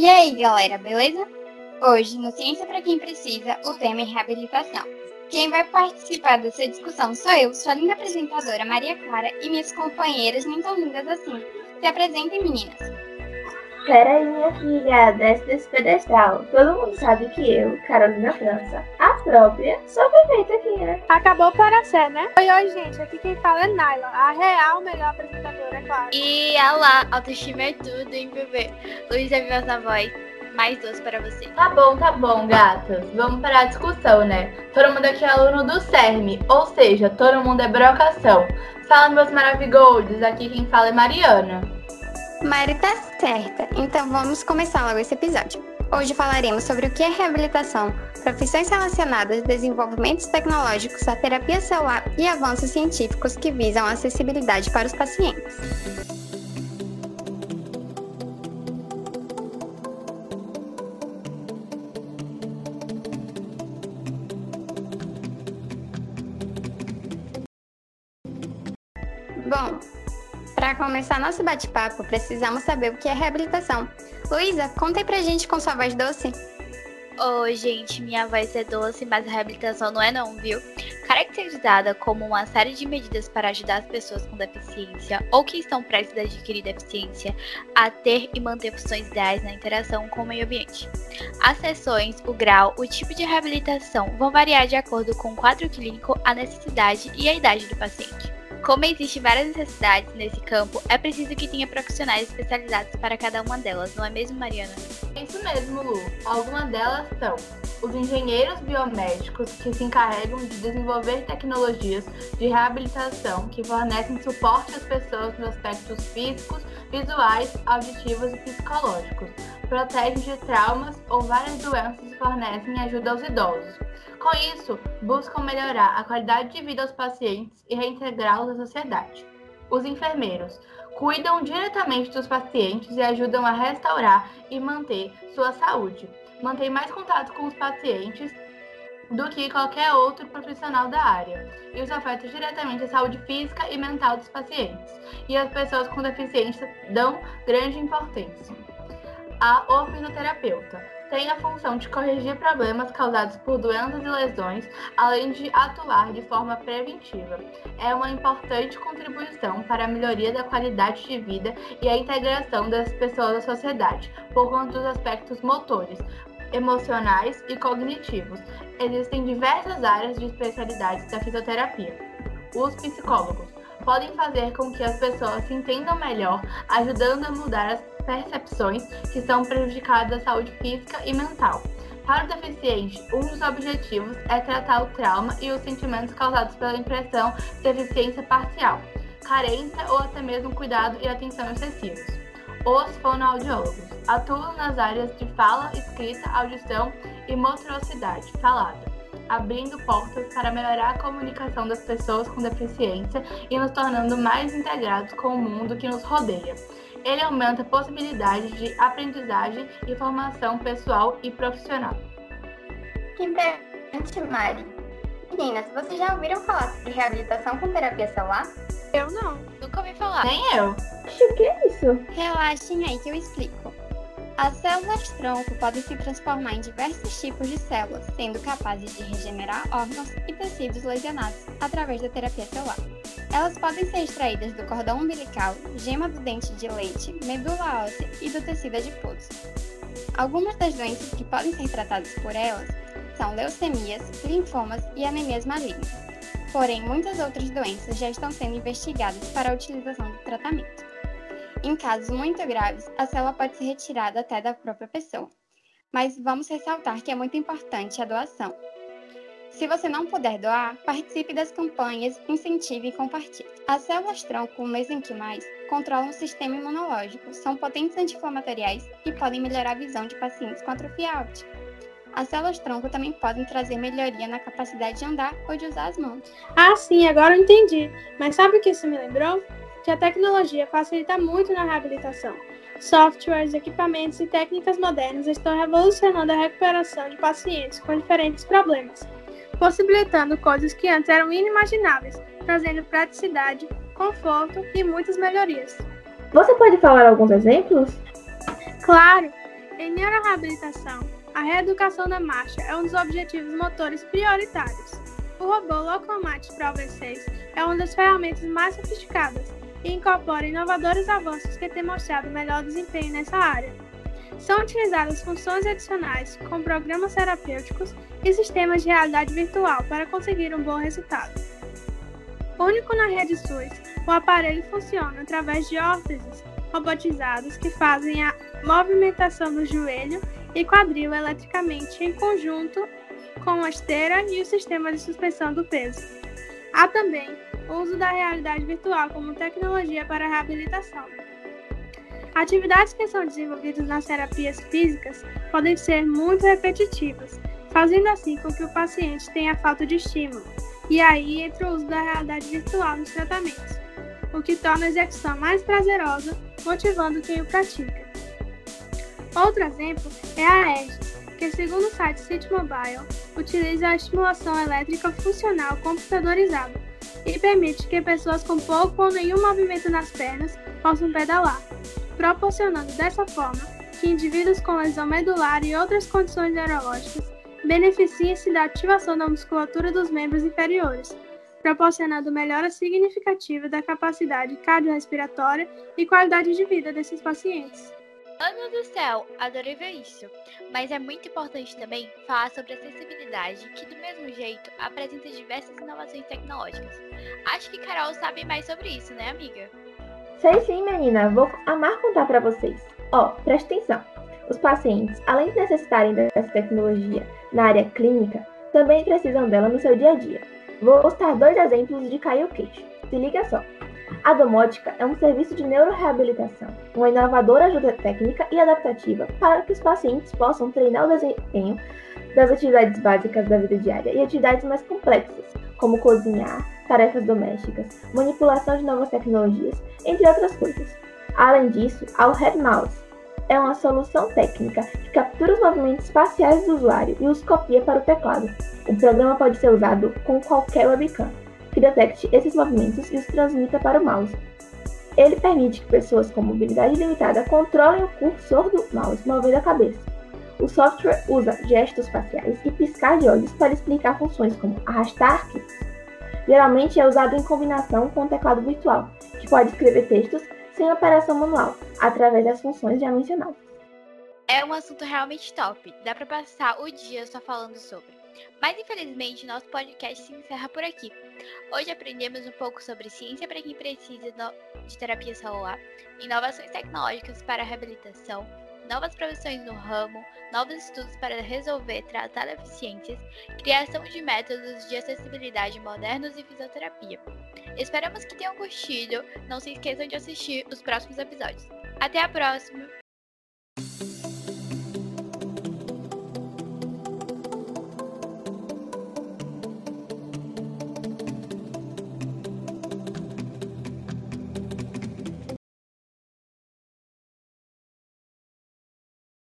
E aí, galera, beleza? Hoje, no Ciência para Quem Precisa, o tema é reabilitação. Quem vai participar dessa discussão sou eu, sua linda apresentadora Maria Clara e minhas companheiras nem tão lindas assim. Se apresentem, meninas. Peraí, minha filha, desce desse pedestal. Todo mundo sabe que eu, Carolina França, a própria, sou perfeita aqui, né? Acabou para ser, né? Oi, oi, gente. Aqui quem fala é Naila, a real melhor apresentadora, é claro. E olá, autoestima é tudo, hein, bebê? Luísa viu essa voz. Mais doce para você. Tá bom, tá bom, gatas. Vamos para a discussão, né? Todo mundo aqui é aluno do CERM, ou seja, todo mundo é brocação. Fala, meus maravilhosos. Aqui quem fala é Mariana. Mari tá certa, então vamos começar logo esse episódio. Hoje falaremos sobre o que é reabilitação, profissões relacionadas, desenvolvimentos tecnológicos, a terapia celular e avanços científicos que visam a acessibilidade para os pacientes. Bom, para começar nosso bate-papo, precisamos saber o que é reabilitação. Luísa, conta aí pra gente com sua voz doce. Oi, gente, minha voz é doce, mas a reabilitação não é não, viu? Caracterizada como uma série de medidas para ajudar as pessoas com deficiência ou que estão prestes a adquirir deficiência a ter e manter funções ideais na interação com o meio ambiente. As sessões, o grau, o tipo de reabilitação vão variar de acordo com o quadro clínico, a necessidade e a idade do paciente. Como existem várias necessidades nesse campo, é preciso que tenha profissionais especializados para cada uma delas, não é mesmo, Mariana? É isso mesmo, Lu. Algumas delas são os engenheiros biomédicos, que se encarregam de desenvolver tecnologias de reabilitação que fornecem suporte às pessoas nos aspectos físicos, visuais, auditivos e psicológicos, protegem de traumas ou várias doenças e fornecem ajuda aos idosos. Com isso, buscam melhorar a qualidade de vida aos pacientes e reintegrá-los à sociedade. Os enfermeiros cuidam diretamente dos pacientes e ajudam a restaurar e manter sua saúde. Mantém mais contato com os pacientes do que qualquer outro profissional da área, e os afeta diretamente a saúde física e mental dos pacientes, e as pessoas com deficiência dão grande importância. A o fisioterapeuta tem a função de corrigir problemas causados por doenças e lesões, além de atuar de forma preventiva. É uma importante contribuição para a melhoria da qualidade de vida e a integração das pessoas à sociedade, por conta dos aspectos motores, emocionais e cognitivos. Existem diversas áreas de especialidades da fisioterapia. Os psicólogos podem fazer com que as pessoas se entendam melhor, ajudando a mudar as percepções que são prejudicadas à saúde física e mental. Para o deficiente, um dos objetivos é tratar o trauma e os sentimentos causados pela impressão de deficiência parcial, carência ou até mesmo cuidado e atenção excessivos. Os fonoaudiólogos atuam nas áreas de fala, escrita, audição e motricidade falada abrindo portas para melhorar a comunicação das pessoas com deficiência e nos tornando mais integrados com o mundo que nos rodeia. Ele aumenta a possibilidade de aprendizagem e formação pessoal e profissional. Que interessante, Mari. Meninas, vocês já ouviram falar de reabilitação com terapia celular? Eu não. Nunca ouvi falar. Nem eu. Acho que é isso. Relaxem aí que eu explico. As células-tronco podem se transformar em diversos tipos de células, sendo capazes de regenerar órgãos e tecidos lesionados através da terapia celular. Elas podem ser extraídas do cordão umbilical, gema do dente de leite, medula óssea e do tecido adiposo. Algumas das doenças que podem ser tratadas por elas são leucemias, linfomas e anemias malignas. Porém, muitas outras doenças já estão sendo investigadas para a utilização do tratamento. Em casos muito graves, a célula pode ser retirada até da própria pessoa. Mas vamos ressaltar que é muito importante a doação. Se você não puder doar, participe das campanhas, incentive e compartilhe. As células-tronco mesenquimais controlam o sistema imunológico, são potentes anti-inflamatoriais e podem melhorar a visão de pacientes com atrofia óptica. As células-tronco também podem trazer melhoria na capacidade de andar ou de usar as mãos. Ah, sim, agora eu entendi. Mas sabe o que isso me lembrou? Que a tecnologia facilita muito na reabilitação. Softwares, equipamentos e técnicas modernas estão revolucionando a recuperação de pacientes com diferentes problemas, possibilitando coisas que antes eram inimagináveis, trazendo praticidade, conforto e muitas melhorias. Você pode falar alguns exemplos? Claro! Em neuroreabilitação, a reeducação da marcha é um dos objetivos motores prioritários. O robô Locomate Pro V6 é uma das ferramentas mais sofisticadas e incorpora inovadores avanços que têm mostrado melhor desempenho nessa área. São utilizadas funções adicionais, como programas terapêuticos e sistemas de realidade virtual para conseguir um bom resultado. Único na rede SUS, o aparelho funciona através de órteses robotizados que fazem a movimentação do joelho e quadril eletricamente em conjunto com a esteira e o sistema de suspensão do peso. Há também o uso da realidade virtual como tecnologia para a reabilitação. Atividades que são desenvolvidas nas terapias físicas podem ser muito repetitivas, fazendo assim com que o paciente tenha falta de estímulo, e aí entra o uso da realidade virtual nos tratamentos, o que torna a execução mais prazerosa, motivando quem o pratica. Outro exemplo é a ERG, que, segundo o site City Mobile, utiliza a estimulação elétrica funcional computadorizada e permite que pessoas com pouco ou nenhum movimento nas pernas possam pedalar proporcionando dessa forma que indivíduos com lesão medular e outras condições neurológicas beneficiem-se da ativação da musculatura dos membros inferiores, proporcionando melhora significativa da capacidade cardiorrespiratória e qualidade de vida desses pacientes. Mano do céu, adorei ver isso. Mas é muito importante também falar sobre acessibilidade, que do mesmo jeito apresenta diversas inovações tecnológicas. Acho que Carol sabe mais sobre isso, né, amiga? Sei sim, menina. Vou amar contar para vocês. Ó, oh, preste atenção. Os pacientes, além de necessitarem dessa tecnologia na área clínica, também precisam dela no seu dia a dia. Vou mostrar dois exemplos de cair queixo. Se liga só. A domótica é um serviço de neuroreabilitação, uma inovadora ajuda técnica e adaptativa para que os pacientes possam treinar o desempenho das atividades básicas da vida diária e atividades mais complexas, como cozinhar, tarefas domésticas, manipulação de novas tecnologias, entre outras coisas. Além disso, há o Head Mouse. É uma solução técnica que captura os movimentos faciais do usuário e os copia para o teclado. O programa pode ser usado com qualquer webcam, que detecte esses movimentos e os transmita para o mouse. Ele permite que pessoas com mobilidade limitada controlem o cursor do mouse movendo a cabeça. O software usa gestos faciais e piscar de olhos para explicar funções como arrastar arquivos. Geralmente é usado em combinação com o teclado virtual, que pode escrever textos sem operação manual, através das funções já mencionadas. É um assunto realmente top, dá para passar o dia só falando sobre. Mas infelizmente nosso podcast se encerra por aqui. Hoje aprendemos um pouco sobre ciência para quem precisa de terapia celular, inovações tecnológicas para a reabilitação, novas profissões no ramo, novos estudos para resolver tratar deficiências, criação de métodos de acessibilidade modernos e fisioterapia. Esperamos que tenham curtido. Não se esqueçam de assistir os próximos episódios. Até a próxima!